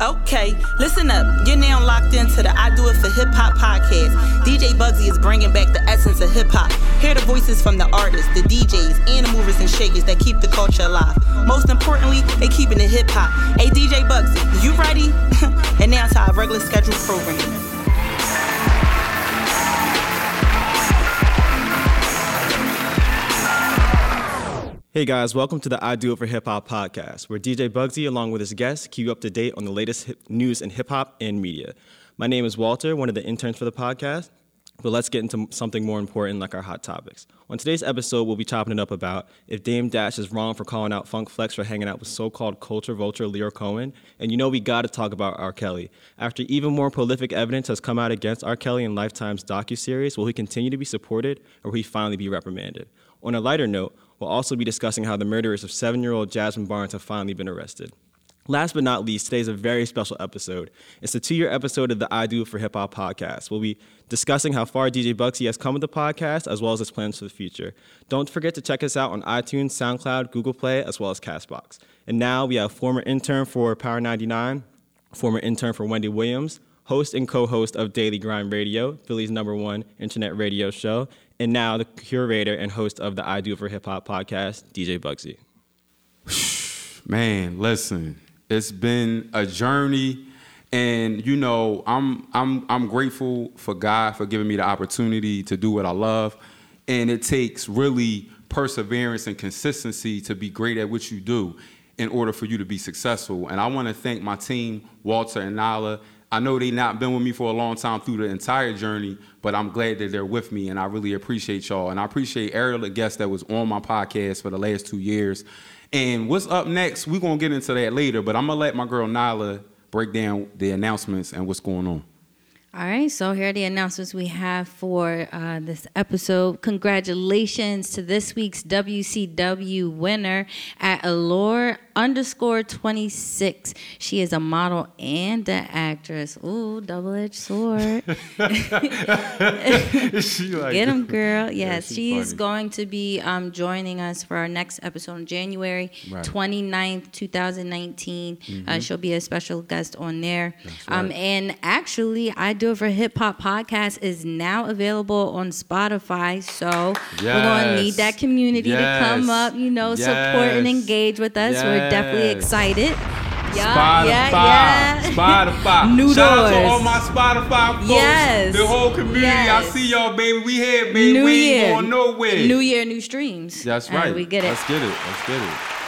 Okay, listen up. You're now locked into the I Do It for Hip Hop podcast. DJ Bugsy is bringing back the essence of hip hop. Hear the voices from the artists, the DJs, and the movers and shakers that keep the culture alive. Most importantly, they keeping it hip hop. Hey, DJ Bugsy, you ready? and now to our regular scheduled program. Hey guys, welcome to the I Do It for Hip Hop podcast, where DJ Bugsy, along with his guests, keep you up to date on the latest hip- news in hip hop and media. My name is Walter, one of the interns for the podcast, but let's get into something more important like our hot topics. On today's episode, we'll be chopping it up about if Dame Dash is wrong for calling out Funk Flex for hanging out with so called culture vulture Lyor Cohen, and you know we gotta talk about R. Kelly. After even more prolific evidence has come out against R. Kelly in Lifetime's docu-series, will he continue to be supported or will he finally be reprimanded? On a lighter note, We'll also be discussing how the murderers of seven year old Jazmine Barnes have finally been arrested. Last but not least, today's a very special episode. It's the two year episode of the I Do for Hip Hop podcast. We'll be discussing how far DJ Bugsy has come with the podcast, as well as his plans for the future. Don't forget to check us out on iTunes, SoundCloud, Google Play, as well as Castbox. And now we have former intern for Power 99, former intern for Wendy Williams, host and co host of Daily Grind Radio, Philly's number one internet radio show, and now the curator and host of the I Do for Hip Hop podcast, DJ Bugsy. Man, listen, it's been a journey, and you know, I'm I'm I'm grateful for God for giving me the opportunity to do what I love, and it takes really perseverance and consistency to be great at what you do in order for you to be successful. And I want to thank my team, Walter and Nala, I know they not been with me for a long time through the entire journey, but I'm glad that they're with me, and I really appreciate y'all. And I appreciate Ariel, the guest that was on my podcast for the last two years. And what's up next? We're gonna get into that later, but I'm gonna let my girl Nyla break down the announcements and what's going on. All right, so here are the announcements we have for uh, this episode. Congratulations to this week's WCW winner at Allure underscore 26. She is a model and an actress. Ooh, double edged sword. like Get him, girl. Yes, yeah, she's funny. going to be um, joining us for our next episode in January right. 29th, 2019. Uh, mm-hmm. Uh, she'll be a special guest on there. Um, right. Um, and actually, I Do It for Hip Hop podcast is now available on Spotify. So yes. we're going to need that community yes. to come up, you know, yes. support and engage with us. We're definitely excited. Yeah, Spotify, yeah, yeah. Spotify. New Shout doors. out to all my Spotify folks. Yes. The whole community. Yes. I see y'all, baby. We here, baby. New we year. ain't going nowhere. New year, new streams. That's right. we get it. Let's get it. Let's get it.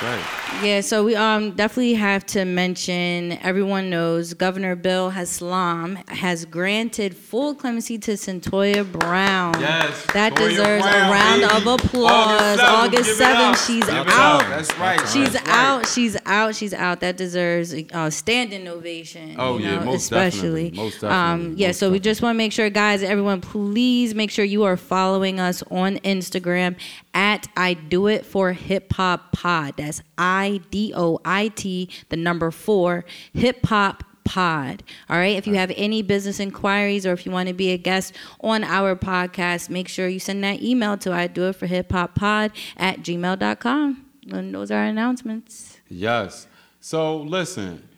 That's right. Yeah, so we um definitely have to mention. Everyone knows Governor Bill Haslam has granted full clemency to Cyntoia Brown. Yes, that Toya deserves Brown, a round baby. of applause. August seventh, she's Give it out. up. That's right. She's That's out. Right. She's out. She's out. That deserves a standing ovation. Oh you yeah, know, most especially. definitely. Most definitely. Um, yeah, most so we just want to make sure, guys, everyone, please make sure you are following us on Instagram at I Do It for Hip Hop Pod. That's I D O I T, the number four, Hip Hop Pod. All right. If you have any business inquiries or if you want to be a guest on our podcast, make sure you send that email to I Do It for Hip Hop Pod at gmail.com. And those are announcements. Yes. So listen,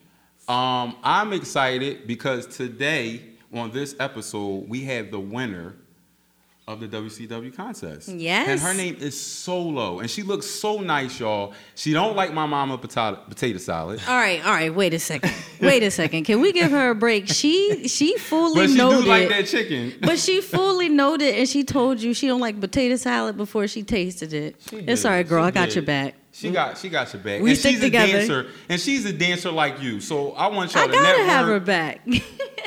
um, I'm excited because today on this episode we have the winner of the WCW contest. Yes. And her name is Solo, and she looks so nice, y'all. She don't like my mama potato, potato salad. All right, all right. Wait a second. Wait a second. Can we give her a break? She she fully But she noted. do like that chicken. But she fully noted, and she told you she don't like potato salad before she tasted it. She It's all right, girl. She I got did. your back. She got she got your back. We and stick she's together. a dancer, and she's a dancer like you. So I want y'all I to gotta network. have her back.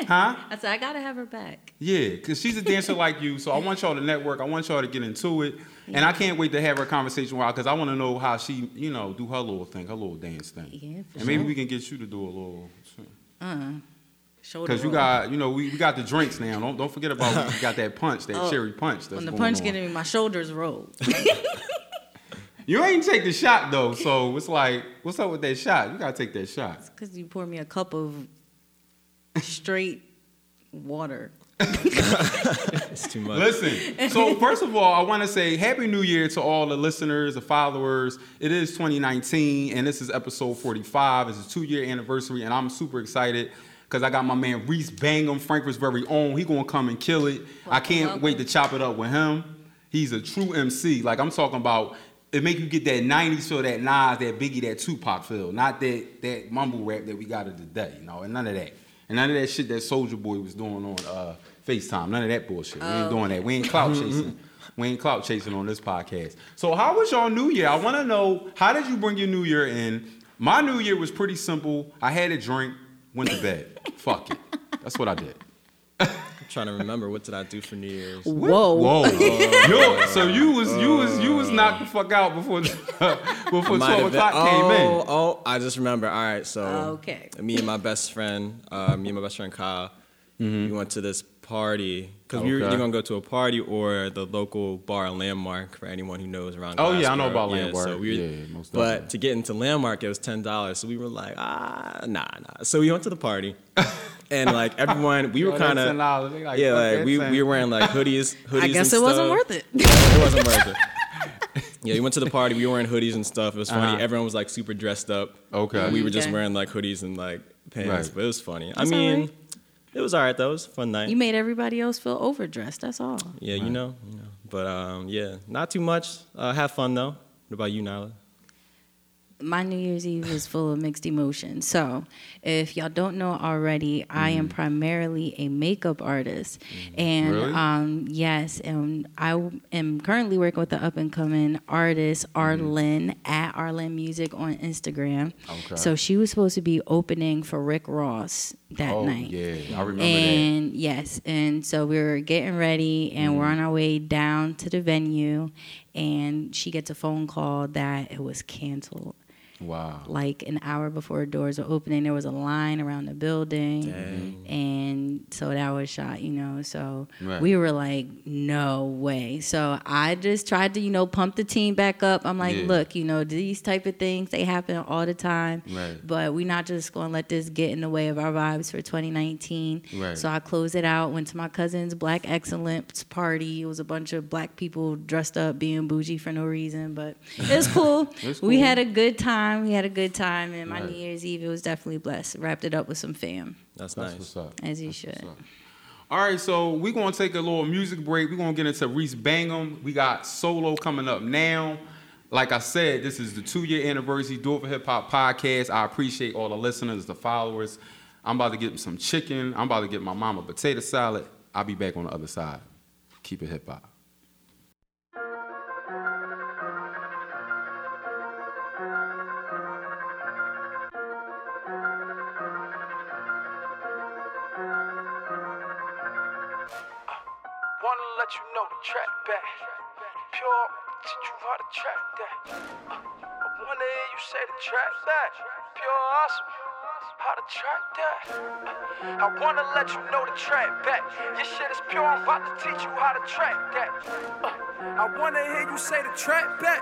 Huh? I said I gotta have her back. Yeah, because she's a dancer like you. So I want y'all to network. I want y'all to get into it. And I can't wait to have her conversation with her because I want to know how she, you know, do her little thing, her little dance thing. Yeah, for and maybe we can get you to do a little. Uh, huh. shoulder Because you got, you know, we, we got the drinks now. Don't don't forget about we got that punch, that Oh, cherry punch. That's when the going punch on. get in me, my shoulders roll. You ain't take the shot though, so it's like, what's up with that shot? You gotta take that shot. It's Because you pour me a cup of straight water. It's too much. Listen, so first of all, I want to say Happy New Year to all the listeners, the followers. It is 2019, and this is episode 45. It's a two year anniversary, and I'm super excited because I got my man Reese Bangham, Frankford's very own. He gonna come and kill it. I can't welcome. wait to chop it up with him. He's a true MC. Like I'm talking about. It make you get that 90s feel, that Nas, that Biggie, that Tupac feel, not that that mumble rap that we got it today, you know, and none of that. And none of that shit that Soulja Boy was doing on uh, FaceTime. None of that bullshit. We ain't doing that. We ain't clout chasing. We ain't clout chasing on this podcast. So how was your New Year? I want to know how did you bring your New Year in? My New Year was pretty simple. I had a drink, went to bed. Fuck it. That's what I did. I'm trying to remember what did I do for New Year's. Whoa. Whoa. Yo, so you was you was you was knocked the fuck out before before 12 have been- o'clock came oh, in. Oh, I just remember. All right, so Okay. me and my best friend, uh, me and my best friend Kyle, we went to this party because we were Mm-hmm. Either gonna go to a party or the local bar Landmark for anyone who knows around. Oh, yeah, I know Glassboro. about Yeah, Landmark. So we were, Yeah, most but definitely. to get into Landmark, it was ten dollars. So we were like, ah, nah, nah. So we went to the party, and like everyone, we were kind of like, yeah, like we, we were wearing like hoodies, hoodies. I guess and it wasn't worth it. it wasn't worth it. Yeah, we went to the party. We were wearing hoodies and stuff. It was funny. Uh-huh. Everyone was like super dressed up. Okay. We were just Okay. wearing like hoodies and like pants, Right. but it was funny. That's I mean, right. it was all right though. It was a fun night. You made everybody else feel overdressed. That's all. yeah, you know, you know. But um, yeah, not too much. Uh, have fun though. What about you, Nyla? My New Year's Eve was full of mixed emotions. So, if y'all don't know already, I am primarily a makeup artist, and Really? um, yes, and I am currently working with the up and coming artist Arlen at Arlen Music on Instagram. Okay. So she was supposed to be opening for Rick Ross that oh night. yeah, I remember And yes, and so we were getting ready, and we're on Mm-hmm. our way down to the venue, and she gets a phone call that it was canceled. Wow. Like an hour before doors were opening, there was a line around the building, Dang. and so that was shot. You know, so Right. we were like, no way. So I just tried to, you know, pump the team back up. I'm like, Yeah. look, you know, these type of things they happen all the time, Right. but we're not just going to let this get in the way of our vibes for 2019. Right. So I closed it out. Went to my cousin's Black Excellence party. It was a bunch of black people dressed up, being bougie for no reason, but it was cool. It's We had a good time. We had a good time, and my Right. New Year's Eve it was definitely blessed. Wrapped it up with some fam, That's That's nice. what's up. as you That's should. All right, so we're gonna take a little music break. We're gonna get into Reese Bangham. We got solo coming up now. Like I said, this is the two-year anniversary Do It for Hip Hop podcast. I appreciate all the listeners, the followers. I'm about to get some chicken. I'm about to get my mama potato salad. I'll be back on the other side. Keep it hip hop. Let you know the track back. Pure, teach you how to track that. Uh, I wanna hear you say the track back. Pure awesome. How to track that. Uh, I wanna let you know the track back. Your shit is pure, I'm about to teach you how to track that. Uh, I wanna hear you say the track back.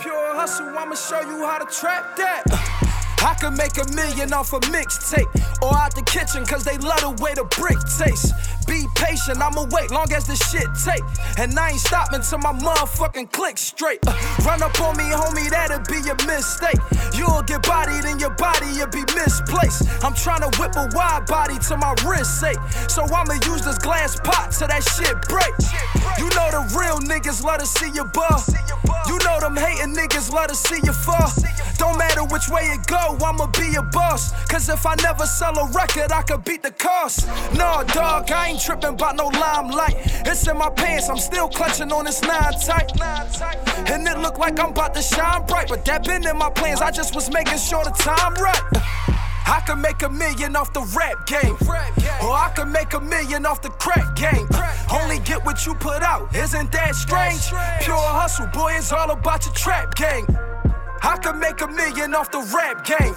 Pure hustle, I'ma show you how to track that. I could make a million off a mixtape or out the kitchen cause they love the way the brick tastes. Be patient, I'ma wait long as the shit take. And I ain't stopping till my motherfucking click straight. Uh, run up on me, homie, that'll be a mistake. You'll get bodied and your body will be misplaced. I'm trying to whip a wide body to my wrist sake. So I'ma use this glass pot till that shit break. You know the real niggas love to see you buff. You know them hating niggas love to see you fall. Don't matter which way it go, I'ma be a boss. Cause if I never sell a record, I could beat the cost. No, dog, I ain't tripping about no limelight. It's in my pants, I'm still clutching on this nine tight. And it look like I'm about to shine bright. But that been in my plans, I just was making sure the time right. I could make a million off the rap game. Or I could make a million off the crack game. Only get what you put out, isn't that strange? Pure hustle, boy, it's all about your trap gang. I could make a million off the rap game.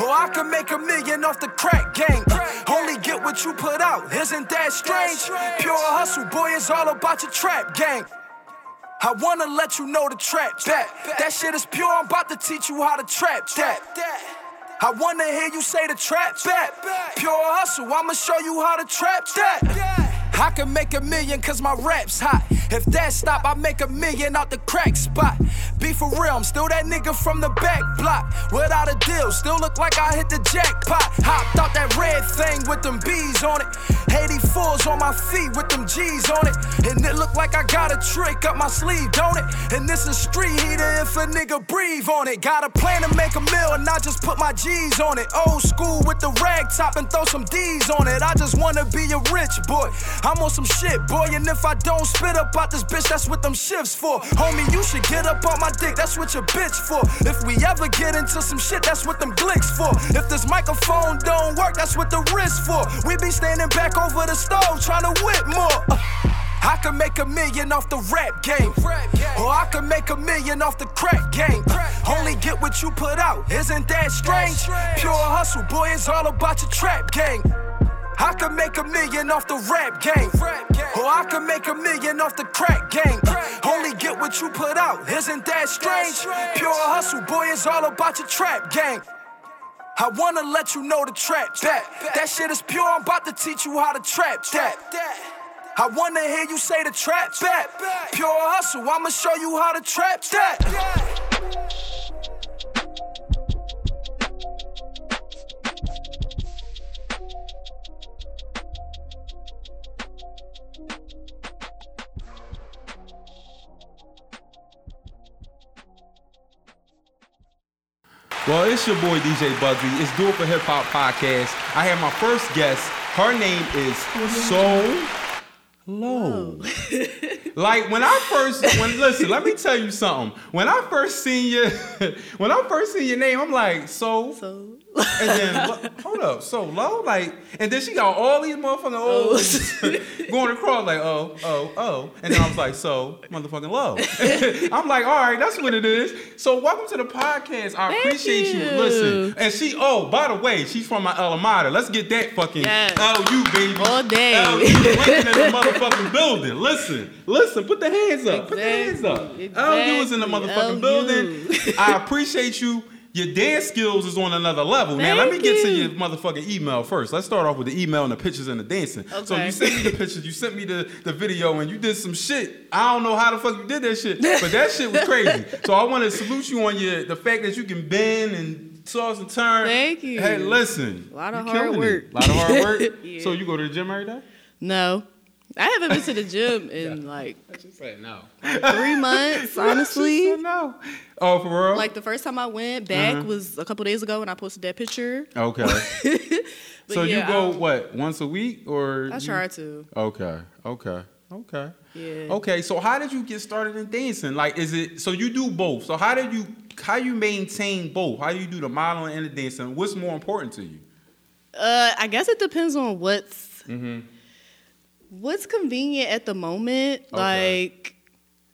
Or I could make a million off the crack game. Only get what you put out, isn't that strange? Pure hustle, boy, it's all about your trap gang. I wanna let you know the trap back. That shit is pure, I'm about to teach you how to trap that. I wanna hear you say the trap back. Pure hustle, I'ma show you how to trap that. I can make a million cause my rap's hot. If that stop, I make a million out the crack spot. Be for real, I'm still that nigga from the back block. Without a deal, still look like I hit the jackpot. Hopped out that red thing with them bees on it. 84s on my feet with them G's on it. And it look like I got a trick up my sleeve, don't it? And this is street heater if a nigga breathe on it. Got a plan to make a meal and I just put my G's on it. Old school with the rag top and throw some D's on it. I just wanna be a rich boy. I'm on some shit, boy. And if I don't spit up out this bitch, that's what them shifts for. Homie, you should get up on my dick, that's what your bitch for. If we ever get into some shit, that's what them glicks for. If this microphone don't work, that's what the wrist for. We be standing back over the stove trying to whip more. Uh, I can make a million off the rap game. Or I can make a million off the crack game. Only get what you put out, isn't that strange? Pure hustle, boy, it's all about your trap game. I can make a million off the rap game. Or I can make a million off the crack game. Only get what you put out, isn't that strange? Pure hustle, boy, it's all about your trap game. I wanna let you know the trap that. That shit is pure, I'm about to teach you how to trap that. I wanna hear you say the trap back. Pure hustle, I'ma show you how to trap that. Well, it's your boy DJ Bugsy. It's Do It for Hip Hop Podcast. I have my first guest. Her name is So Low. like when I first when listen, let me tell you something. When I first seen your when I first seen your name, I'm like, so So and then hold up, so low, like, and then she got all these motherfucking oh. O's going across, like, oh, oh, oh, and then I was like, so motherfucking low. I'm like, all right, that's what it is. So welcome to the podcast. I Thank appreciate you. you. Listen, and she, oh, by the way, she's from my alma mater. Let's get that fucking Yes. LU baby. All day. LU in the motherfucking building. Listen, listen, put the hands up. Put the hands up. Exactly, LU is in the motherfucking LU. building. I appreciate you. Your dance skills is on another level. now let me Thank get to your motherfucking email first. Let's start off with the email and the pictures and the dancing. Okay. So you sent me the pictures, you sent me the, the video, and you did some shit. I don't know how the fuck you did that shit, but that shit was crazy. So I want to salute you on your the fact that you can bend and toss and turn. Thank you. Hey, listen. A lot of hard work. It. A lot of hard work. Yeah. So you go to the gym every day? no, I haven't been to the gym in like She said no. three months, honestly. no. Oh, for real? Like the first time I went back Uh-huh. was a couple days ago when I posted that picture. okay. But so yeah, you go um, what once a week or? I you- try to. Okay. Okay. Okay. Yeah. Okay. So how did you get started in dancing? Like, is it so you do both? So how did you how you maintain both? How do you do the modeling and the dancing? What's more important to you? Uh, I guess it depends on what's Mm-hmm. What's convenient at the moment. Okay. Like,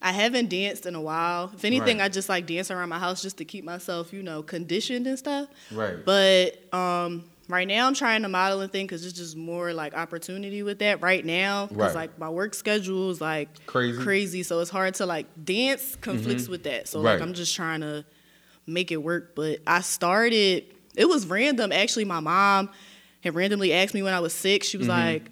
I haven't danced in a while. If anything, Right. I just like dance around my house just to keep myself, you know, conditioned and stuff. Right. But um, right now, I'm trying the modeling thing because it's just more like opportunity with that right now. Because Right. like my work schedule is like Crazy. crazy, so it's hard to like dance conflicts with that. So Mm-hmm. Right. like I'm just trying to make it work. But I started. It was random. Actually, my mom had randomly asked me when I was six. She was Mm-hmm. like,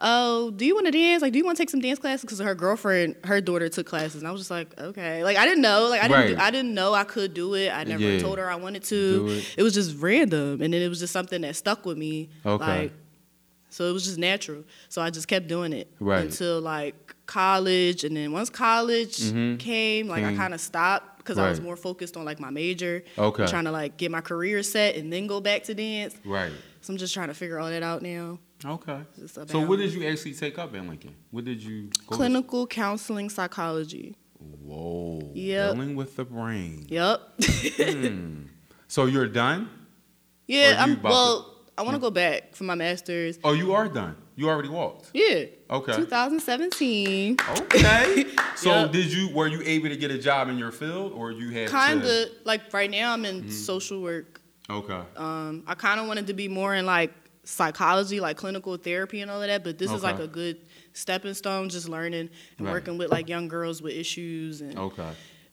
"Oh, do you want to dance? Like, do you want to take some dance classes?" Because her girlfriend, her daughter, took classes, and I was just like, "Okay." Like, I didn't know. Like, I didn't. Right. Do, I didn't know I could do it. I never Yeah. told her I wanted to. it. It. was just random, and then it was just something that stuck with me. Okay. Like, so it was just natural. So I just kept doing it Right. until like college, and then once college Mhm. came, like. I kind of stopped because I was more focused on like my major. Okay. Trying to like get my career set and then go back to dance. Right. So I'm just trying to figure all that out now. Okay. So what did you actually take up in Lincoln? What did you go to- Clinical counseling psychology. Whoa. Yep. Dealing with the brain. Yep. Hmm. So you're done? Yeah, I'm about to- well, I want to go back for my master's. Oh, you are done. You already walked. Yeah. Okay. 2017. Okay. So Yep. did you were you able to get a job in your field or you had Kind to of like right now I'm Mm-hmm. in social work. Okay. Um, I kind of wanted to be more in like psychology, like clinical therapy and all of that. But this is like a good stepping stone, just learning and Right. working with like young girls with issues and Okay.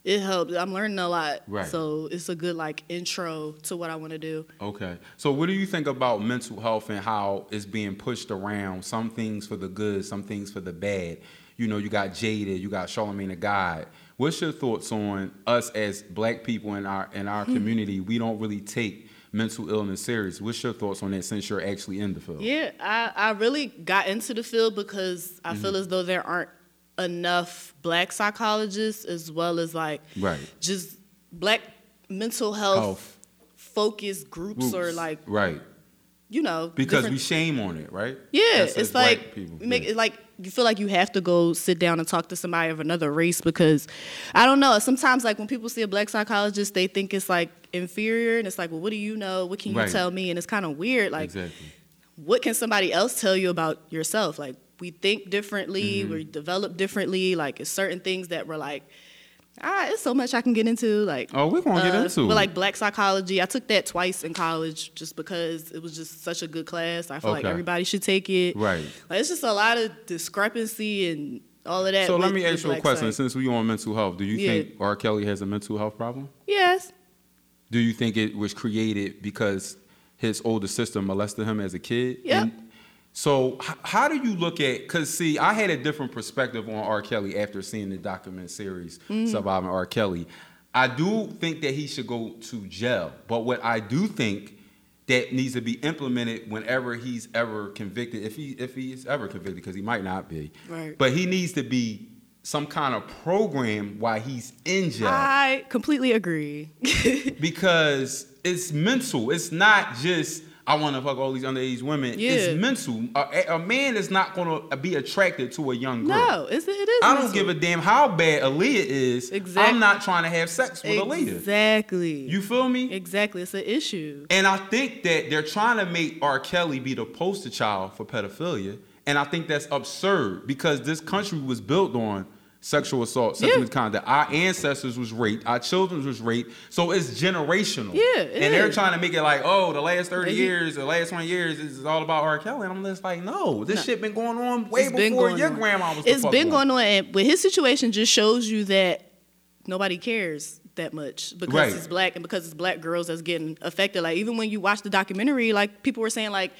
It helps. I'm learning a lot. Right. So it's a good like intro to what I want to do. Okay. So what do you think about mental health and how it's being pushed around? Some things for the good, some things for the bad. You know, you got Jaded, you got Charlemagne the God. What's your thoughts on us as black people in our in our community? We don't really take mental illness serious. What's your thoughts on that since you're actually in the field? Yeah, I, I really got into the field because I feel Mm-hmm. as though there aren't enough black psychologists as well as like Right. just black mental health, Health. focused groups, or like right. you know Because we shame on it, right? Yeah, as it's like people. make Yeah. it like you feel like you have to go sit down and talk to somebody of another race because I don't know. Sometimes like when people see a black psychologist, they think it's like inferior, and it's like, well, what do you know? What can you Right. tell me? And it's kind of weird. Like, exactly. what can somebody else tell you about yourself? Like, we think differently, Mm-hmm. we develop differently. Like, it's certain things that we're like. Ah, it's so much I can get into. Like, Oh, we're gonna get uh, into But like black psychology, I took that twice in college just because it was just such a good class. I feel like everybody should take it. Right. Like, it's just a lot of discrepancy and all of that. So let me ask you a question. psych. Since we on mental health, do you Yeah. think R. Kelly has a mental health problem? Yes. Do you think it was created because his older sister molested him as a kid? Yep. And so h- how do you look at? Because see, I had a different perspective on R. Kelly after seeing the document series Mm-hmm. Surviving R. Kelly. I do think that he should go to jail, but what I do think that needs to be implemented whenever he's ever convicted, if he if he is ever convicted, because he might not be. Right. But he needs to be some kind of program while he's in jail I completely agree. because it's mental. It's not just I want to fuck all these underage women. Yeah. It's mental. A, a man is not going to be attracted to a young girl. no, it's, it is. I don't give a damn how bad Aaliyah is. Exact- I'm not trying to have sex with Aaliyah. Exactly. You feel me? Exactly. It's an issue. And I think that they're trying to make R. Kelly be the poster child for pedophilia. And I think that's absurd because this country was built on sexual assault, sexual Yeah. misconduct. Our ancestors was raped, our children was raped. So it's generational. Yeah, it and they're trying to make it like, oh, the last 30 Like, years, the last 20 years is all about R. Kelly. And I'm just like, no, this shit been going on way It's before your on. grandma was It's been going on, and but his situation just shows you that nobody cares that much because Right. he's black and because it's black girls that's getting affected. Like even when you watch the documentary, like people were saying like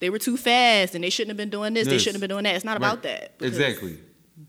they were too fast and they shouldn't have been doing this, they shouldn't have been doing that. It's not about that. Exactly.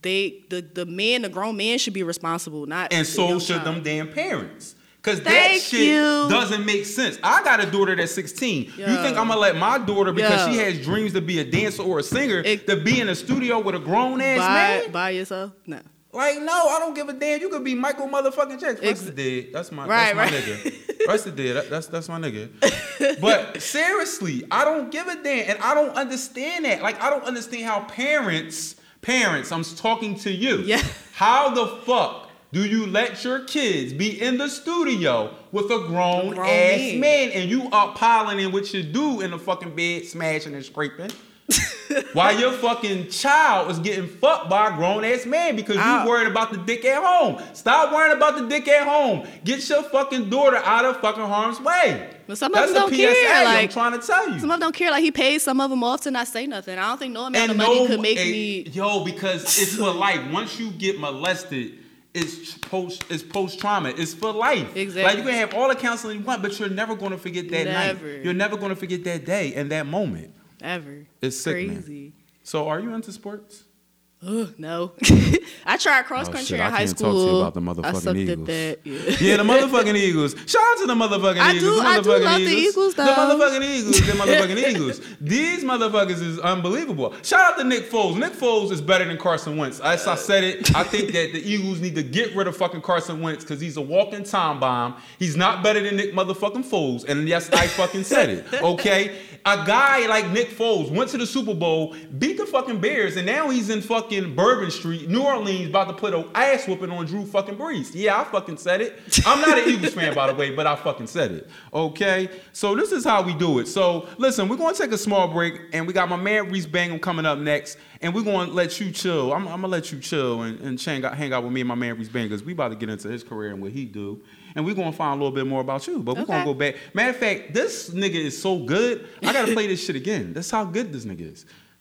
They the the men, the grown men should be responsible, not And so should child. them damn parents. Cause that shit you. doesn't make sense. I got a daughter that's 16. You think I'm gonna let my daughter, because Yo. she has dreams to be a dancer or a singer, It- to be in a studio with a grown ass by man? by yourself? No. Like, no, I don't give a damn. You could be Michael motherfucking Jackson. Ex- Rusty dead. That's my Right, that's my right. nigga. Rusty dead. That- that's that's my nigga. But seriously, I don't give a damn, and I don't understand that. Like, I don't understand how parents, parents, I'm talking to you. Yeah. How the fuck do you let your kids be in the studio with a grown, Grown ass man. man and you up piling in what you do in the fucking bed, smashing and scraping? While your fucking child is getting fucked by a grown ass man because you worried about the dick at home. Stop worrying about the dick at home. Get your fucking daughter out of fucking harm's way. But some of That's them a don't PSA care, I'm trying to tell you. Some of them don't care. Like he pays some of them off to not say nothing. I don't think no amount of money no, could make eh, me. yo because it's for life. Once you get molested, it's post it's post trauma. It's for life. Exactly. Like you can have all the counseling you want, but you're never going to forget that Never. night. You're never going to forget that day and that moment. Ever. It's sick, man. crazy. So, are you into sports? Ugh, no. I tried cross Oh, country shit, in I high can't talk school. to you about the I motherfucking sucked Eagles. at that. Yeah. Yeah, the motherfucking Eagles. Shout out to the motherfucking I Eagles. do- the I do motherfucking love the Eagles, The motherfucking Eagles. The motherfucking Eagles. These motherfuckers is unbelievable. Shout out to Nick Foles. Nick Foles is better than Carson Wentz. As I said it, I think that the Eagles need to get rid of fucking Carson Wentz because he's a walking time bomb. He's not better than Nick motherfucking Foles. And yes, I fucking said it. Okay? A guy like Nick Foles went to the Super Bowl, beat the fucking Bears, and now he's in fucking Bourbon Street, New Orleans, about to put an ass whooping on Drew fucking Brees. Yeah, I fucking said it. I'm not an Eagles fan, by the way, but I fucking said it. Okay? So this is how we do it. So listen, we're gonna take a small break, and we got my man Reese Bangham coming up next, and we're gonna let you chill. I'm, I'm gonna let you chill and, and hang, out, hang out with me and my man Reese Bangham, because we about to get into his career and what he do. And we're gonna find a little bit more about you. But we're gonna go back. Matter of fact, this nigga is so good. I gotta play this shit again. That's how good this nigga is.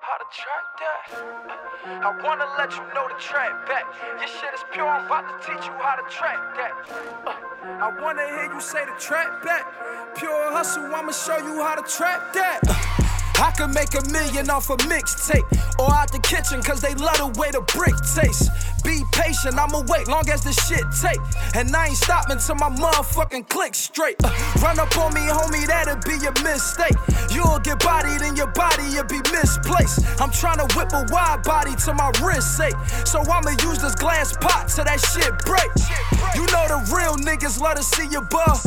How to track that? Uh, I wanna let you know the track back. Your shit is pure. I'm about to teach you how to track that. Uh, I wanna hear you say the trap back. Pure hustle, I'ma show you how to trap that. I could make a million off a mixtape or out the kitchen cause they love the way the brick tastes. Be patient, I'ma wait long as the shit take. And I ain't stopping till my motherfucking click straight. Uh, run up on me, homie, that'll be a mistake. You'll get bodied and your body will be misplaced. I'm trying to whip a wide body to my wrist sake. So I'ma use this glass pot till that shit break. You know the real niggas love to see you ball.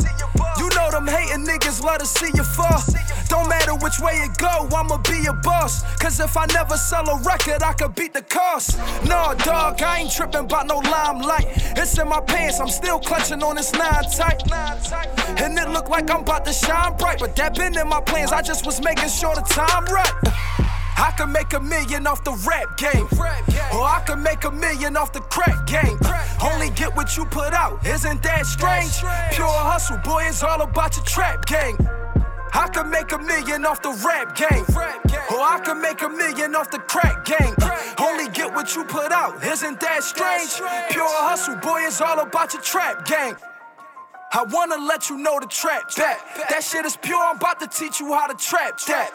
You know them hating niggas love to see you fall. Don't matter which way it I'ma be a boss. Cause if I never sell a record, I could beat the cost. Nah, dog, I ain't tripping about no limelight. It's in my pants, I'm still clutching on this nine tight. And it look like I'm about to shine bright, but that been in my plans. I just was making sure the time right. I could make a million off the rap game. Or I could make a million off the crack game. Only get what you put out, isn't that strange? Pure hustle, boy, it's all about your trap gang. I could make a million off the rap game. Or I could make a million off the crack game. Only get what you put out, isn't that strange? Pure hustle, boy, it's all about your trap gang. I wanna let you know the trap that. That shit is pure, I'm about to teach you how to trap that.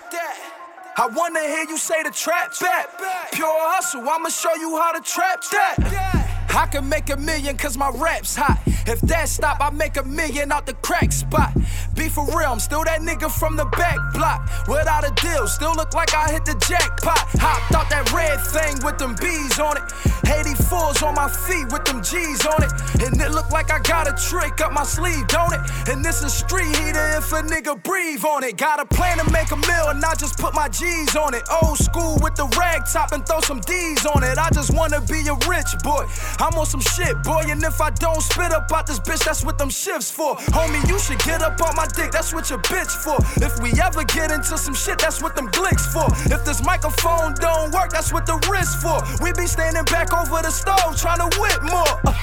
I wanna hear you say the trap back. Pure hustle, I'ma show you how to trap that. I can make a million cause my rap's hot. If that stop, I make a million out the crack spot. Be for real, I'm still that nigga from the back block. Without a deal, still look like I hit the jackpot. Hopped out that thing with them bees on it. 84s on my feet with them G's on it. And it look like I got a trick up my sleeve, don't it? And this is street heater if a nigga breathe on it. Got a plan to make a meal and I just put my G's on it. Old school with the rag top and throw some D's on it. I just wanna be a rich boy. I'm on some shit, boy. And if I don't spit up out this bitch, that's what them shifts for. Homie, you should get up on my dick, that's what your bitch for. If we ever get into some shit, that's what them glicks for. If this microphone don't work, that's what the wrist for. We be standing back over the stove trying to whip more. Uh,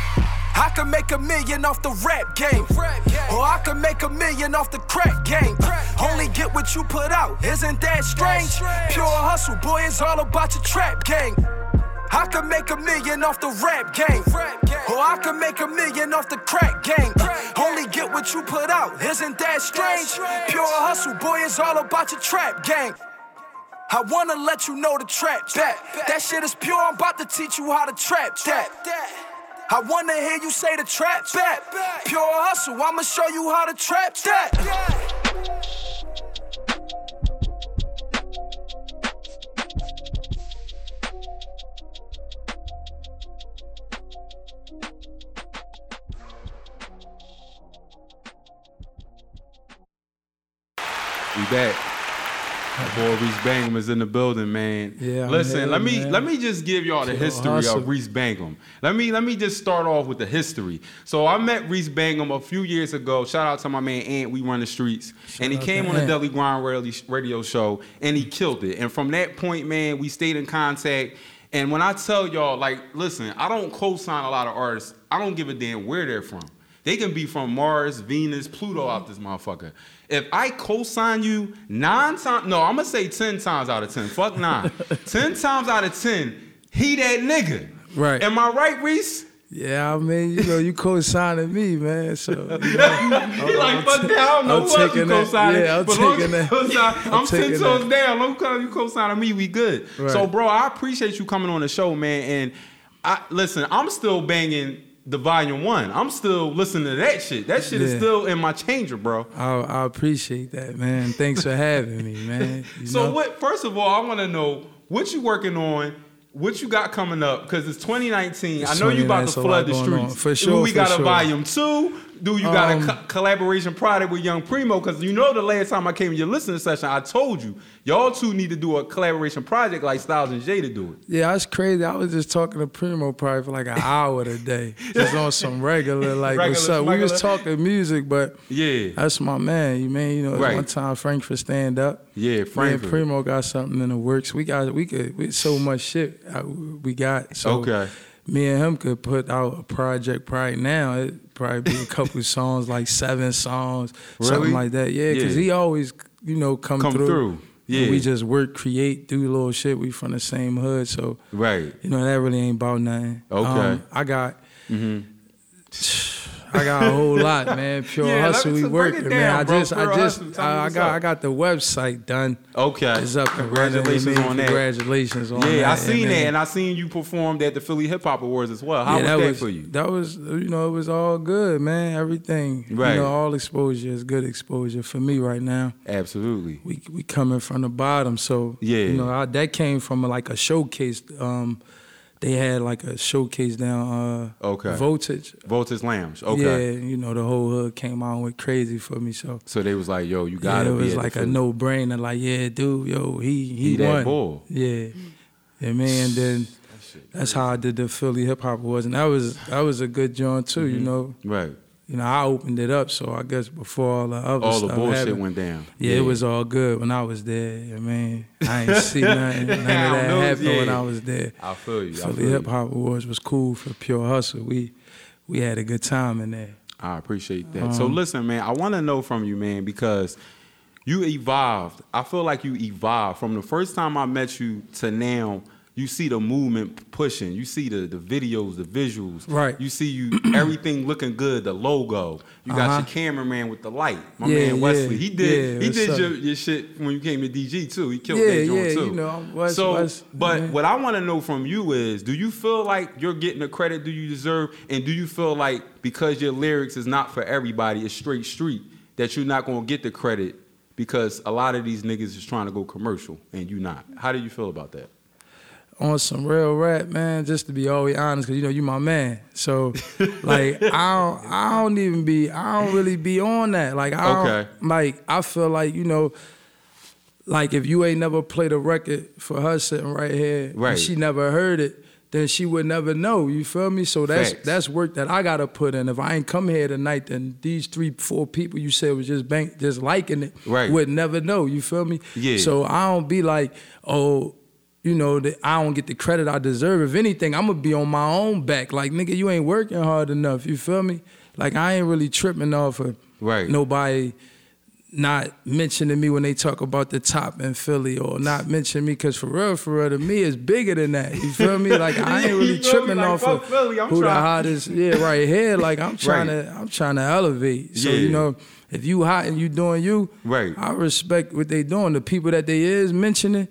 I could make a million off the rap game. Or I could make a million off the crack game. Only get what you put out, isn't that strange? Pure hustle, boy, it's all about your trap gang. I could make a million off the rap game. Or I could make a million off the crack game. Only get what you put out, isn't that strange? Pure hustle, boy, it's all about your trap gang. I wanna let you know the trap that. That shit is pure, I'm about to teach you how to trap that. I wanna hear you say the trap back. Pure hustle, I'ma show you how to trap that. We back. My boy Reese Bangham is in the building, man. Yeah, I'm Listen, here, let me man. let me just give y'all the history hustle. of Reese Bangham. Let me let me just start off with the history. So I met Reese Bangham a few years ago. Shout out to my man Ant. We run the streets, and he came on the Daily Grind radio, radio show, and he killed it. And from that point, man, we stayed in contact. And when I tell y'all, like, listen, I don't co-sign a lot of artists. I don't give a damn where they're from. They can be from Mars, Venus, Pluto out this motherfucker. If I co-sign you nine times, no, I'm gonna say ten times out of ten. Fuck nine. ten times out of ten, he that nigga. Right. Am I right, Reese? Yeah, I mean, you know, you co-signing me, man. So you know, He like, fuck that. I don't know I'm what you that- co-signing. yeah, I'm but taking that. I'm I'm ten toes that. down. Long as you co-signing me, we good. Right. So, bro, I appreciate you coming on the show, man. And I listen, I'm still banging the volume one. I'm still listening to that shit. That shit is still in my changer, bro. I, I appreciate that, man. Thanks for having me, man. You So know? what? First of all, I want to know what you working on. What you got coming up? Because it's 2019. It's I know you about to 2019, so a flood the going on. streets. For sure, We for got a sure. volume two. Do you got Um, a co- collaboration project with Young Primo? Because you know the last time I came to your listening session, I told you y'all two need to do a collaboration project like Styles and Jay to do it. Yeah, that's crazy. I was just talking to Primo probably for like an hour today, just on some regular like what's Regular, up. We was talking music, but Yeah. that's my man. You mean you know Right. one time Frankford stand up. Yeah, Me and Primo got something in the works. We got we could we so much shit uh, we got. So Okay. Me and him could put out a project right now. It probably be a couple songs, like seven songs, Really? something like that. Yeah, because Yeah. he always, you know, come, Come through. through. Yeah. we just work, create, do little shit. We from the same hood, so Right. you know that really ain't about nothing. Okay. Um, I got. Mm-hmm. I got a whole lot, man. Pure Yeah, hustle, we so working, it man. down, I just, I just, Hustle, I, I got, up. I got the website done. Okay. It's up. Congratulations Man, on that. Congratulations on that. Yeah, I seen man. that, and I seen you performed at the Philly Hip Hop Awards as well. How yeah, was that that, was for you? that was you know it was all good, man. Everything, Right. You know, all exposure is good exposure for me right now. Absolutely. We we coming from the bottom, so Yeah. you know I, that came from like a showcase. Um, they had like a showcase down. Uh, Okay. Voltage. Voltage. Yeah, Okay. you know the whole hood came out and went crazy for me. So So they was like, "Yo, you gotta it be." was like a no brainer. Like yeah, dude, yo, he he, He that bull. Yeah, yeah, man. Then that's how I did the Philly hip hop awards, and that was that was a good joint too. Mm-hmm. You know, Right. You know, I opened it up, so I guess before all the other All the bullshit happened, went down. Yeah, it was all good when I was there. I mean, I ain't see nothing, none of that know, happen when. I was there. I feel you. So feel Hip Hop Awards was cool for pure hustle. We we had a good time in there. I appreciate that. so Um, listen, man, I want to know from you, man, because you evolved. I feel like you evolved from the first time I met you to now. You see the movement pushing. You see the the videos, the visuals. Right. You see you everything looking good. The logo. You got Uh-huh. your cameraman with the light. My Yeah, man Wesley. yeah, He did. yeah, he did your, your shit when you came to DG too. He killed Yeah, that joint yeah, too. you know, so, but man. what I want to know from you is, do you feel like you're getting the credit do you deserve, and do you feel like because your lyrics is not for everybody, it's straight street, that you're not gonna get the credit because a lot of these niggas is trying to go commercial and you not. How do you feel about that? On some real rap, man. Just to be always honest, cause you know you my man. So, like, I don't, I don't even be, I don't really be on that. Like, I don't, Okay. like, I feel like you know, like if you ain't never played a record for her sitting right here, and Right. she never heard it. Then she would never know. You feel me? So that's Facts. that's work that I gotta put in. If I ain't come here tonight, then these three, four people you said was just bank, just liking it, Right. would never know. You feel me? Yeah. So I don't be like, oh, you know, that I don't get the credit I deserve. If anything, I'm gonna be on my own back. Like, nigga, you ain't working hard enough. You feel me? Like, I ain't really tripping off of Right. nobody not mentioning me when they talk about the top in Philly or not mentioning me because for real, for real, to me, it's bigger than that. You feel me? Like, I ain't really You feel me? tripping Like, off of Philly, I'm who the hottest, yeah, right here. Like, I'm trying Right. to, I'm trying to elevate. So, Yeah. you know, if you hot and you doing you, Right. I respect what they doing. The people that they is mentioning,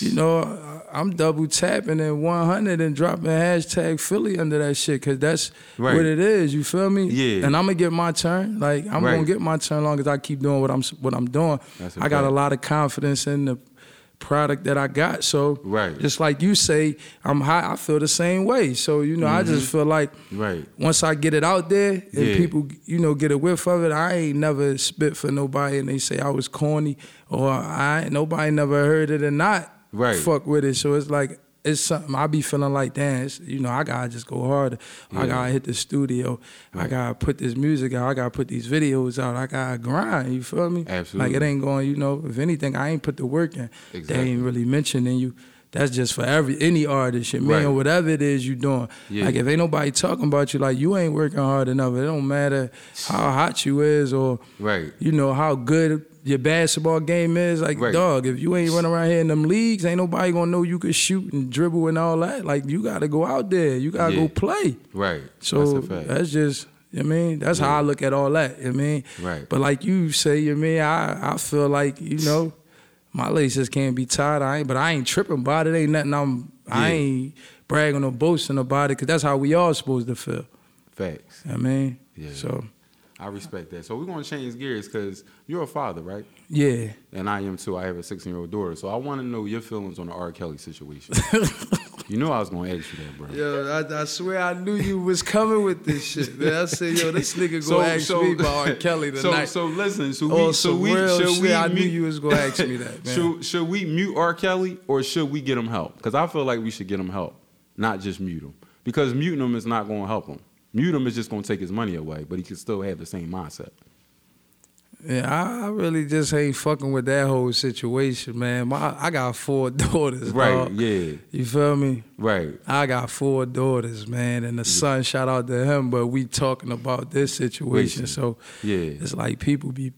you know, I'm double tapping and 100 and dropping hashtag Philly under that shit because that's Right. what it is. You feel me? Yeah. And I'm gonna get my turn. Like I'm Right. gonna get my turn long as I keep doing what I'm what I'm doing. I got a lot of confidence in the product that I got. So Right. just like you say, I'm high. I feel the same way. So you know, I just feel like Right. once I get it out there and Mm-hmm. Yeah. people, you know, get a whiff of it, I ain't never spit for nobody and they say I was corny or I nobody never heard it or not Right. fuck with it. So it's like it's something I be feeling like, damn, it's, you know, I gotta just go harder. I gotta hit the studio. I gotta put this music out. I gotta put these videos out. I gotta grind. You feel me? Absolutely. Like it ain't going. You know, if anything, I ain't put the work in. They ain't really mentioning you. That's just for every any artist, your man, Right. or whatever it is you doing. Yeah. Like if ain't nobody talking about you, like you ain't working hard enough. It don't matter how hot you is or Right. you know how good your basketball game is. Like Right. dog, if you ain't running around here in them leagues, ain't nobody gonna know you could shoot and dribble and all that. Like you gotta go out there. You gotta Yeah. go play. Right. So that's that's just you know what I mean, that's how I look at all that. You know what I mean? Right. But like you say, you know what I mean, I I feel like, you know, my laces can't be tied. I ain't but I ain't tripping about it. Ain't nothing I'm I ain't bragging or boasting about it, cause that's how we all supposed to feel. Facts. You know what I mean? Yeah. So I respect that. So we're gonna change gears because you're a father, right? yeah. And I am too. I have a 16 year old daughter. So I want to know your feelings on the R. Kelly situation. you know I was gonna ask you that, bro. Yo, I, I swear I knew you was coming with this shit, man. I said, yo, this nigga gonna ask so- me about R. Kelly So, tonight. so listen. Oh, so we, Oh, so we, should shit. we I knew you was gonna ask me that, man. Should, should we mute R. Kelly or should we get him help? Because I feel like we should get him help, not just mute him. Because muting him is not going to help him. Mute him is just going to take his money away, but he can still have the same mindset. Yeah, I, really just ain't fucking with that whole situation, man. My, I got four daughters, Right, dog. yeah. You feel me? Right. I got four daughters, man, and the son. Shout out to him, but we talking about this situation, Listen, so yeah. it's like people be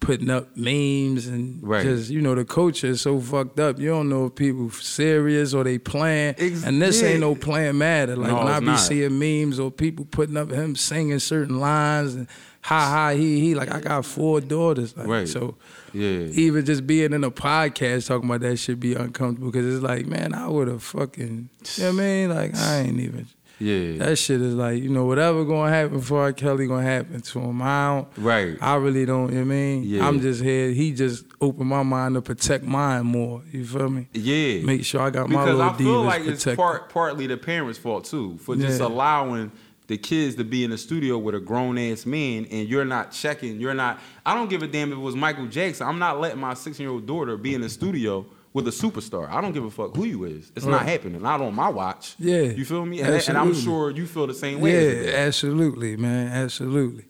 putting up memes and Right. just you know the culture is so fucked up. You don't know if people serious or they playing, Ex- and this yeah. ain't no playing matter. Like No, when I be not. seeing memes or people putting up him singing certain lines and ha ha he he. Like I got four daughters, like, Right. so Yeah. even just being in a podcast talking about that should be uncomfortable because it's like, man, I would have fucking, you know what I mean? Like, I ain't even. Yeah. That shit is like, you know, whatever gonna happen for R. Kelly gonna happen to him. I don't, Right. I really don't, you know what I mean? Yeah. I'm just here, he just opened my mind to protect mine more, you feel me? Yeah. Make sure I got my little because I feel like it's part partly the parents' fault too for just Yeah. allowing the kids to be in the studio with a grown ass man and you're not checking. You're not. I don't give a damn if it was Michael Jackson. I'm not letting my 16 year old daughter be in the studio with a superstar. I don't give a fuck who you is. It's not happening. Not on my watch. Yeah. You feel me? And, and I'm sure you feel the same way. Yeah, absolutely, man, absolutely.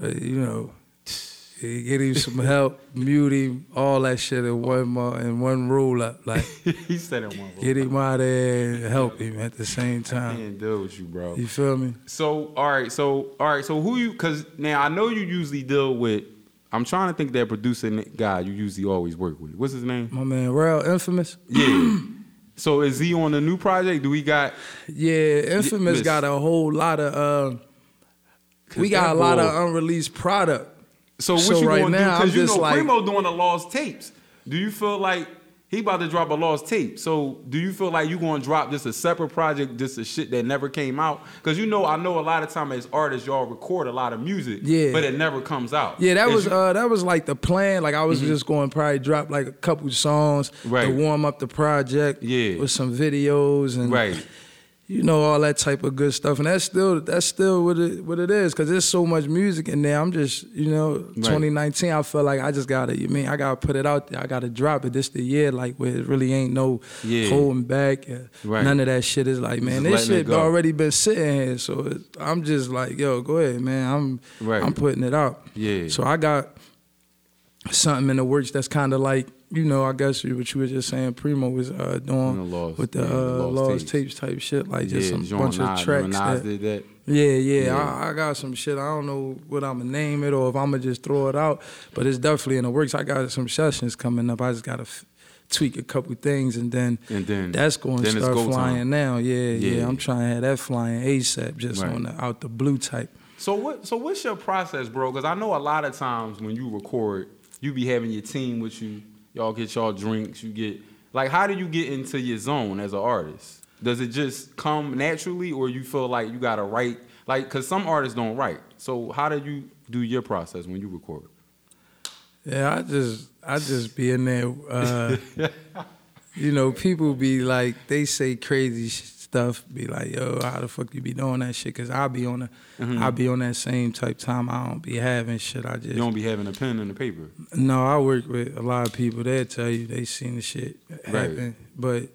But you know, you get him some help, mute him, all that shit in one mo- in one roll up. Like he said in one. Roll. Get him out there and help him at the same I time. can't deal with you, bro. You feel me? So all right, so all right, so who you? Because now I know you usually deal with. I'm trying to think that producer guy you usually always work with. What's his name? My man, Real Infamous. Yeah. so is he on the new project? Do we got? Yeah, Infamous got a whole lot of. Uh, we got a lot of unreleased product. So what So you right gonna now, I'm Because you know like- Primo doing the lost tapes. Do you feel like he about to drop a lost tape? So do you feel like you gonna drop just a separate project, just a shit that never came out? Because you know, I know a lot of time as artists, y'all record a lot of music, Yeah. but it never comes out. Yeah, that Is was you- Mm-hmm. uh, that was like the plan. Like I was just going to probably drop like a couple songs Right. to warm up the project. Yeah. with some videos and right. You know all that type of good stuff. And that's still that's still what it what it is because there's so much music in there. I'm just you know 2019. I feel like I just gotta. You mean I gotta put it out there. I gotta drop it. This the year like where it really ain't no Yeah. holding back. Right. None of that shit is like man. Just this shit already been sitting here. So it, I'm just like yo, go ahead, man. I'm Right. I'm putting it out. Yeah. So I got something in the works that's kind of like you know I guess what you were just saying. Primo was uh, doing The Lost- with the, yeah, the uh, Lost lost, tapes. tapes. type shit, like just yeah, some John bunch Nas, of tracks. That- did that. yeah, yeah, Yeah. I, I got some shit. I don't know what I'm gonna name it or if I'm gonna just throw it out, but it's definitely in the works. I got some sessions coming up. I just gotta f- tweak a couple things and then And then that's going to start go flying time. now. Yeah, yeah, Yeah. I'm trying to have that flying ASAP, just Right. on the out the blue type. So what? So what's your process, bro? Because I know a lot of times when you record, you be having your team with you. Y'all get y'all drinks. You get like, how do you get into your zone as an artist? Does it just come naturally, or you feel like you gotta write? Like, cause some artists don't write. So how do you do your process when you record? Yeah, I just I just be in there. Uh, you know, people be like they say crazy stuff. Be like, yo, how the fuck you be doing that shit? Cause I be on the I be on that same type time. I don't be having shit. I just Mm-hmm. You don't be having a pen and a paper. no. I work with a lot of people. They'll tell you they seen the shit happen, but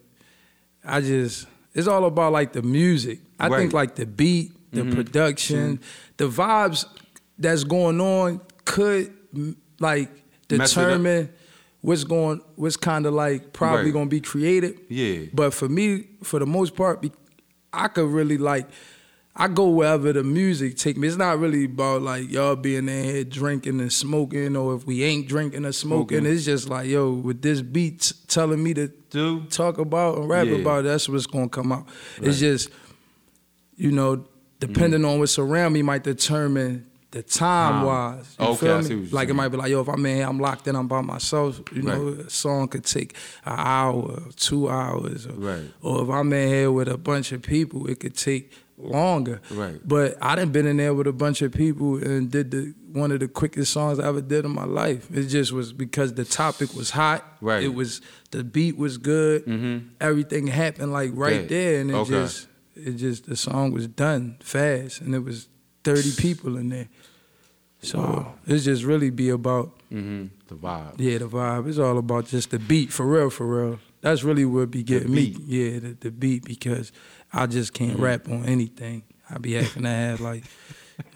I just it's all about like the music. I Right. think like the beat, the production, the vibes that's going on could like Mess it up. determine what's going what's kind of like probably Right. going to be created. Yeah. But for me, for the most part, I could really like. I go wherever the music take me. It's not really about like y'all being in here drinking and smoking, or if we ain't drinking or smoking. Smoking. It's just like yo, with this beat telling me to Do talk about and rap Yeah. about, that's what's gonna come out. Right. It's just, you know, depending mm-hmm. on what's around me might determine the time wise. You Okay, feel me? see what you're like it might be like, yo, if I'm in here, I'm locked in, I'm by myself. You know, a song could take an hour, two hours, or, Right. or if I'm in here with a bunch of people, it could take longer. Right. But I done been in there with a bunch of people and did the one of the quickest songs I ever did in my life. It just was because the topic was hot. Right. It was the beat was good. Mm-hmm. Everything happened like right Yeah. there, and it Okay. just it just the song was done fast, and it was thirty people in there. So it's just really be about hmm the vibe. yeah the vibe. It's all about just the beat for real, for real. That's really what be getting me. beat. Yeah, the, the beat because I just can't Mm-hmm. rap on anything. I be having to have like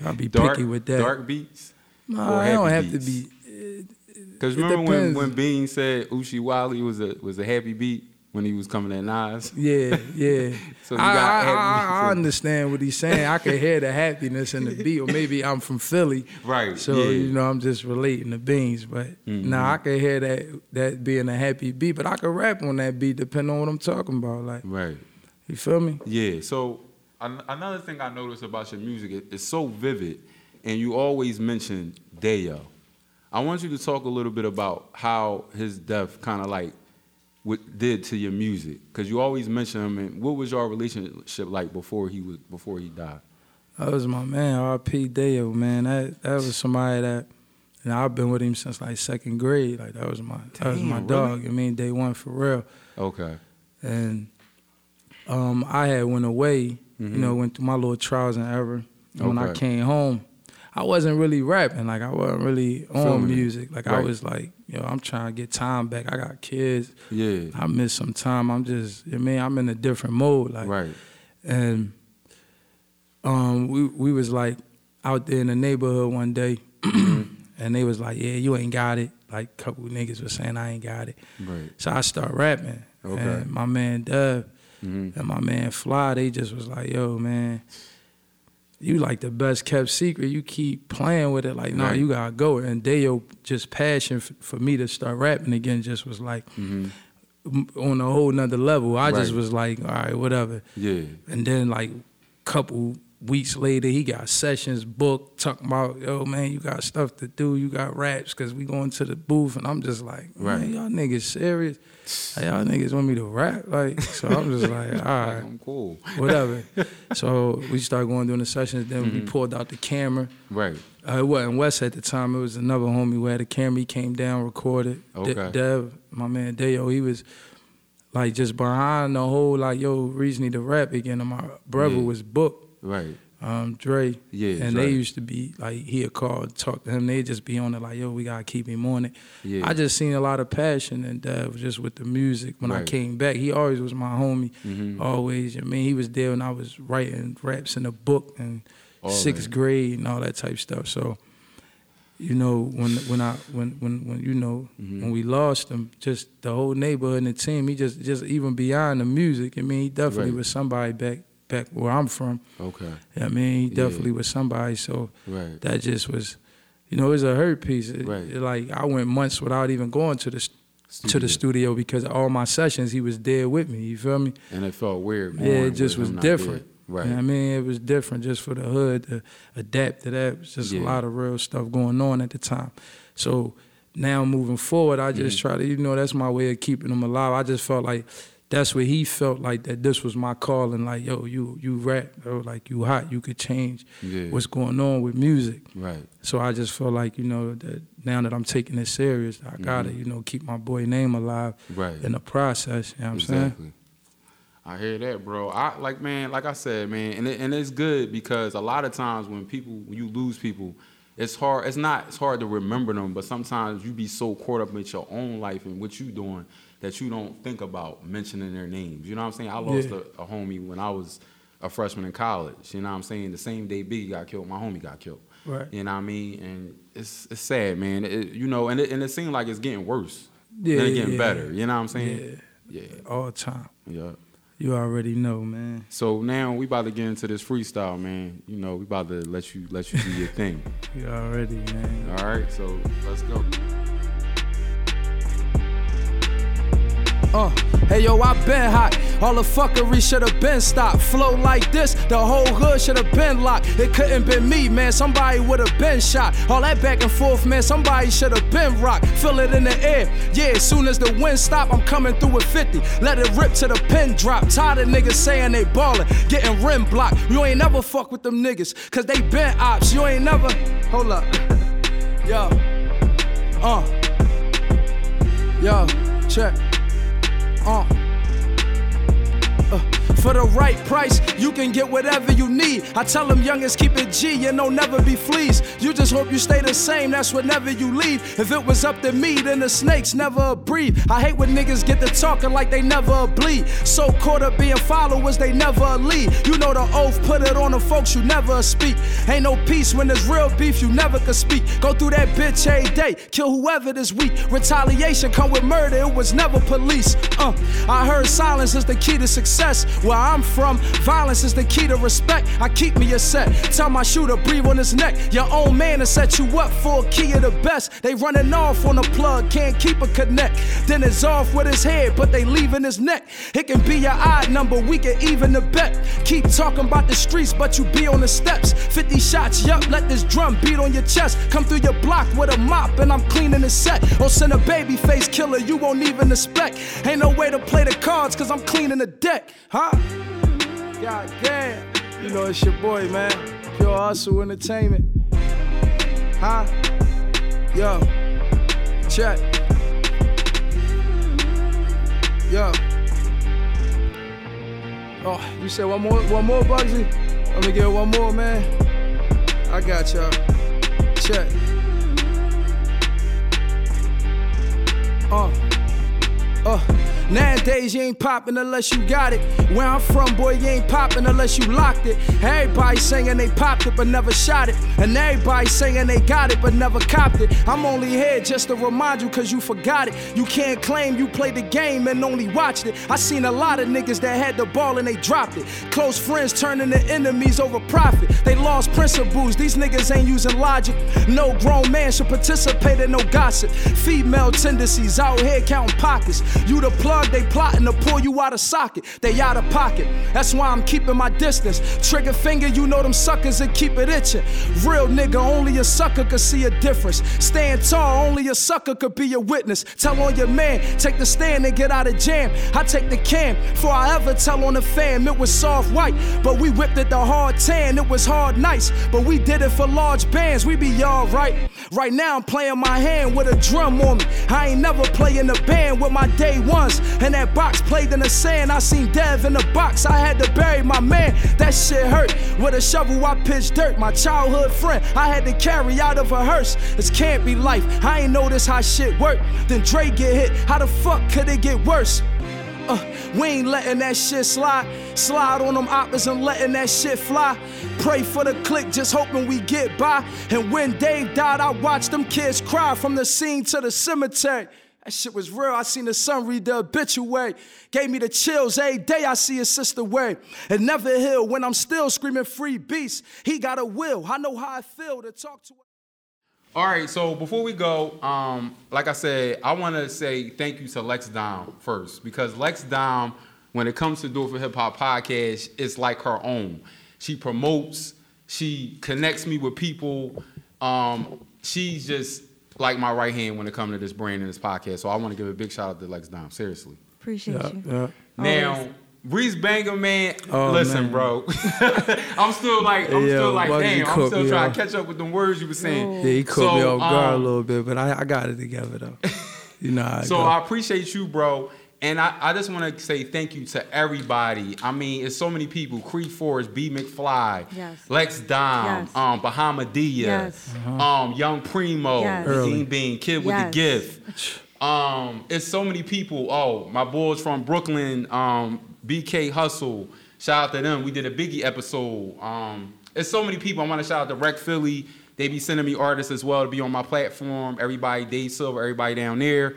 I be Dark, picky with that. dark beats. No, or I don't have beats? to be. Because remember when, when Bean said Oochie Wally was a was a happy beat when he was coming at Nas? Yeah, yeah. So you I, got I, I, I understand what he's saying. I can hear the happiness in the beat, or maybe I'm from Philly, Right, So yeah. Mm-hmm. you know, I'm just relating the beans. But now I can hear that that being a happy beat, but I can rap on that beat depending on what I'm talking about. Like, Right. you feel me? Yeah. So an- another thing I noticed about your music, it, it's so vivid, and you always mention Dayo. I want you to talk a little bit about how his death kind of like what did to your music, because you always mention him. And what was your relationship like before he was before he died? That was my man, R.P. Dale. man. That that was somebody that, you know, I've been with him since like second grade. Like that was my that was my Damn, dog. I mean, day one for real. Okay. and um, I had went away. Mhm. You know, went through my little trials and error. And when I came home, I wasn't really rapping. Like I wasn't really on Feeling it. music. Like I was like, yo, I'm trying to get time back. I got kids. Yeah. I miss some time. I'm just, I mean, I'm in a different mode. Like, Right. and um, we we was like out there in the neighborhood one day, and they was like, yeah, you ain't got it. Like a couple niggas was saying I ain't got it. Right. So I start rapping. Okay. And my man Dub Mhm. and my man Fly, they just was like, yo, man, you like the best kept secret. You keep playing with it. Like, no, Right. you gotta go. And Dayo just passion f- for me to start rapping again just was like Mhm. m- on a whole nother level. I just was like, all right, whatever. Yeah. And then like couple weeks later, he got sessions booked, talking about, yo, man, you got stuff to do, you got raps, cause we going to the booth, and I'm just like, Right. man, y'all niggas serious? Like, y'all niggas want me to rap? Like, so I'm just like, all right, I'm cool. whatever. so we started going doing the sessions, then Mm-hmm. we pulled out the camera. Right. Uh, it wasn't West at the time. It was another homie who had a camera. He came down, recorded. De- Okay. Dev, my man Deo, he was like just behind the whole like, yo, need to rap again. And my brother Yeah. was booked, Right. um, Dre. Yeah, And Dre. they used to be like he'd call, talk to him. They'd just be on it like, yo, we gotta keep him on it. Yeah. I just seen a lot of passion and Dev just with the music. When I came back, he always was my homie. Mhm. Always. I mean, he was there when I was writing raps in a book and All sixth that. grade and all that type stuff. So, you know, when when I when when when you know Mm-hmm. when we lost him, just the whole neighborhood and the team, he just just even beyond the music. I mean, he definitely Right. was somebody back back where I'm from. Okay. I mean, he Yeah. definitely was somebody. So Right. that just was, you know, it was a hurt piece. It- Right. it like I went months without even going to the st- to the studio because all my sessions he was there with me. You feel me? And it felt weird. Yeah, it just was different. Right. You know what I mean, it was different just for the hood to adapt to that. It was just Yeah. a lot of real stuff going on at the time. So now moving forward, I Mm-hmm. just try to, you know, that's my way of keeping them alive. I just felt like that's what he felt like that this was my calling. Like, yo, you you rap, yo, like you hot, you could change Yeah. what's going on with music. Right. So I just feel like, you know, that now that I'm taking this serious, I gotta, you know, keep my boy name alive Mm-hmm. Right. in the process. You know what I'm saying? Exactly. I hear that, bro. I like, man, like I said, man, and it, and it's good because a lot of times when people, when you lose people, it's hard. It's not. It's hard to remember them, but sometimes you be so caught up with your own life and what you doing that you don't think about mentioning their names. You know what I'm saying? I lost Yeah. a, a homie when I was a freshman in college. You know what I'm saying? The same day Biggie got killed, my homie got killed. Right. You know what I mean? And it's it's sad, man. It, you know, and it, and it seems like it's getting worse. Yeah, Then it getting yeah. better. You know what I'm saying? Yeah. Yeah. All the time. Yeah. You already know, man. So now we about to get into this freestyle, man. You know, we about to let you let you do your thing. You already, man. All right, so let's go. Uh, hey yo, I been hot. All the fuckery should have been stopped. Flow like this, the whole hood should have been locked. It couldn't been me, man. Somebody would have been shot. All that back and forth, man. Somebody should have been rocked. Feel it in the air. Yeah, as soon as the wind stop, I'm coming through with 50. Let it rip to the pin drop. Tired of niggas saying they ballin', getting rim blocked. You ain't never fuck with them niggas, cause they been ops. You ain't never. Hold up. Yo. Uh. Yo, check. Uh. For the right price, you can get whatever you need. I tell them youngest keep it G, you know never be fleas. You just hope you stay the same, that's whenever you leave. If it was up to me, then the snakes never breathe. I hate when niggas get to talking like they never bleed. So caught up being followers, they never lead. You know the oath, put it on the folks you never speak. Ain't no peace when there's real beef, you never could speak. Go through that bitch every day, kill whoever this week. Retaliation come with murder, it was never police. Uh, I heard silence is the key to success. Where I'm from, violence is the key to respect. I keep me a set. Tell my shooter, breathe on his neck. Your own man to set you up for a key of the best. They running off on the plug, can't keep a connect. Then it's off with his head, but they leaving his neck. It can be your odd number, we can even the bet. Keep talking about the streets, but you be on the steps. 50 shots, yup, let this drum beat on your chest. Come through your block with a mop, and I'm cleaning the set. Or send a baby face killer you won't even expect. Ain't no way to play the cards, cause I'm cleaning the deck, huh? God damn. You know it's your boy, man. Pure Hustle Entertainment. Huh? Yo. Check. Yo. Oh, you said one more, one more, Bugsy? Let me get one more, man. I got y'all. Check. Uh. Uh. Nowadays, you ain't popping unless you got it. Where I'm from, boy, you ain't popping unless you locked it. Everybody saying they popped it but never shot it. And everybody saying they got it but never copped it. I'm only here just to remind you cause you forgot it. You can't claim you played the game and only watched it. I seen a lot of niggas that had the ball and they dropped it. Close friends turning to enemies over profit. They lost principles, these niggas ain't using logic. No grown man should participate in no gossip. Female tendencies out here counting pockets. You the plug, they plotting to pull you out of socket. They out of pocket. That's why I'm keeping my distance. Trigger finger, you know them suckers that keep it itching. Real nigga, only a sucker could see a difference. Stand tall, only a sucker could be a witness. Tell on your man, take the stand and get out of jam. I take the can, before I ever tell on the fam. It was soft white, but we whipped it the hard tan. It was hard nights, but we did it for large bands. We be alright. Right now I'm playing my hand with a drum on me. I ain't never playing a band with my day ones. And that box played in the sand. I seen Dev in the box. I had to bury my man. That shit hurt. With a shovel, I pitched dirt. My childhood friend, I had to carry out of a hearse. This can't be life. I ain't notice how shit work. Then Dre get hit. How the fuck could it get worse? Uh, we ain't letting that shit slide. Slide on them oppas and letting that shit fly. Pray for the click, just hoping we get by. And when Dave died, I watched them kids cry from the scene to the cemetery. That shit was real. I seen the son read the obituary. Gave me the chills every day I see his sister way. And never heal when I'm still screaming free beast. He got a will. I know how I feel to talk to. All right, so before we go, um, like I said, I want to say thank you to Lex Dom first because Lex Dom, when it comes to Do It for Hip Hop podcast, it's like her own. She promotes, she connects me with people. Um, she's just like my right hand when it comes to this brand and this podcast. So I want to give a big shout out to Lex Dom, seriously. Appreciate Yeah, you. yeah. Now, Reese Banger, man, Oh, listen, man. bro. I'm still like, I'm Yo, still like, Bugsy damn, I'm still trying off. to catch up with the words you were saying. Yeah, he caught me off guard um, a little bit, but I, I got it together though. You know how it So go. I appreciate you, bro. And I, I just want to say thank you to everybody. I mean, it's so many people. Cree Forrest, B. McFly, Yes. Lex Dom, Yes. um, Bahamadia, Yes. um, Young Primo, Yes. Early. Dean Bean, Kid with the Gift. Um, it's so many people. Oh, my boys from Brooklyn, um, BK Hustle. Shout out to them. We did a Biggie episode. Um, it's so many people. I want to shout out to Rec Philly. They be sending me artists as well to be on my platform. Everybody, Dave Silver, everybody down there.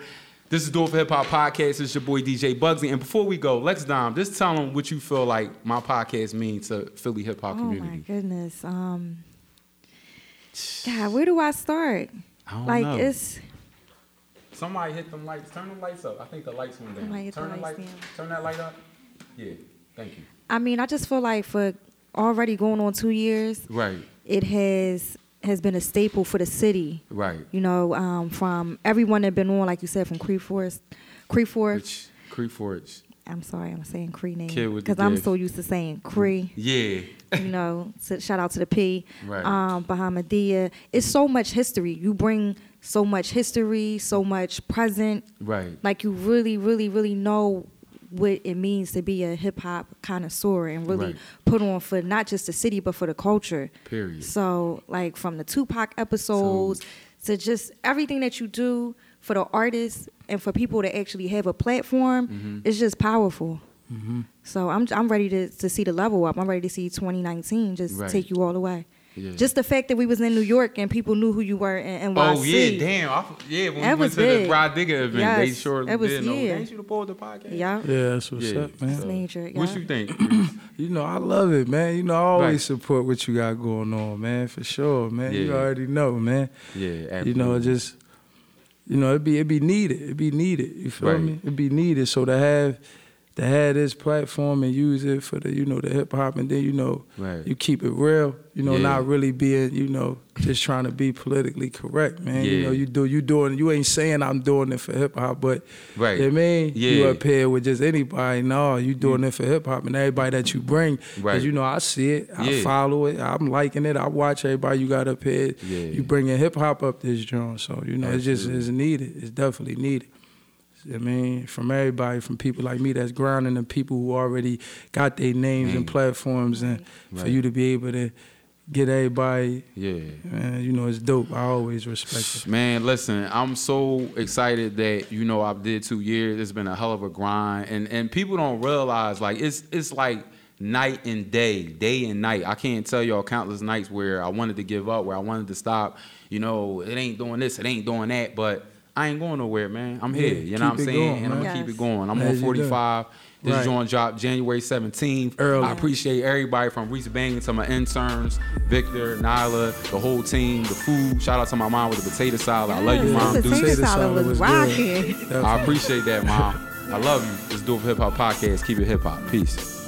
This is Do It for Hip Hop Podcast. It's your boy DJ Bugsy. And before we go, Lex Dom, just tell them what you feel like my podcast means to Philly hip hop community. Oh my goodness. Um, God, where do I start? I don't like know. it's Somebody hit them lights. Turn the lights up. I think the lights went down. Hit the lights light, down. Turn that light up. Yeah. Thank you. I mean, I just feel like for already going on two years, Right. it has has been a staple for the city. Right. You know, um, from everyone that been on, like you said, from Cree Forest, Cree Forest. Which Cree Forge. I'm sorry, I'm saying Cree name Kid with the because I'm so used to saying Cree. Yeah. you know, so shout out to the P, Right. um, Bahamadia. It's so much history. You bring so much history, so much present. Right. Like you really, really, really know what it means to be a hip hop connoisseur and really Right. put on for not just the city but for the culture. Period. So like from the Tupac episodes to just everything that you do for the artists and for people to actually have a platform, Mm-hmm. it's just powerful. So I'm I'm ready to, to see the level up. I'm ready to see 2019 just Right. take you all the way. Yeah. Just the fact that we was in New York and people knew who you were in NYC. Oh yeah, damn! I, yeah, when That we went was to the big. Rod Digger event, they sure that was- did know. yeah. Ain't you the boy of the podcast? Yeah. Yeah, that's what's Yeah. up, man. It's major. Yeah. What you think? You know, I love it, man. You know, I always Right. support what you got going on, man, for sure, man. Yeah. You already know, man. yeah, absolutely. You know, just you know, it be it be needed. It'd be needed. You feel Right. me? It be needed. So to have to have this platform and use it for the, you know, the hip hop and then, you know, Right. you keep it real, you know, Yeah. not really being, you know, just trying to be politically correct, man. You know, you do you doing you ain't saying I'm doing it for hip hop, but Right. you know what I mean? yeah. You Yeah. up here with just anybody. No, you doing it for hip hop and everybody that you bring. Right. You know, I see it, I Yeah. follow it, I'm liking it, I watch everybody you got up here. Yeah. You bringing hip hop up this joint. So, you know, it's just Absolutely. it's needed. It's definitely needed. I mean, from everybody, from people like me that's grounding and people who already got their names and Mm. platforms and for you to be able to get everybody, yeah. man, you know, it's dope. I always respect it. Man, listen, I'm so excited that you know I've did two years. It's been a hell of a grind, and and people don't realize like it's it's like night and day, day and night. I can't tell y'all countless nights where I wanted to give up, where I wanted to stop. You know, it ain't doing this, it ain't doing that, but I ain't going nowhere, man. I'm here. Yeah, You know what I'm saying? going, and I'm gonna keep it going. I'm As on 45. This Right. joint dropped January 17th. Early. I appreciate everybody from Reese Bang to my interns, Victor, Nyla, the whole team, the food. Shout out to my mom with the potato salad. I love you, mom. the potato Potato salad salad was was good. rocking. I appreciate that, mom. I love you. Let's do a hip hop podcast. Keep it hip hop. Peace.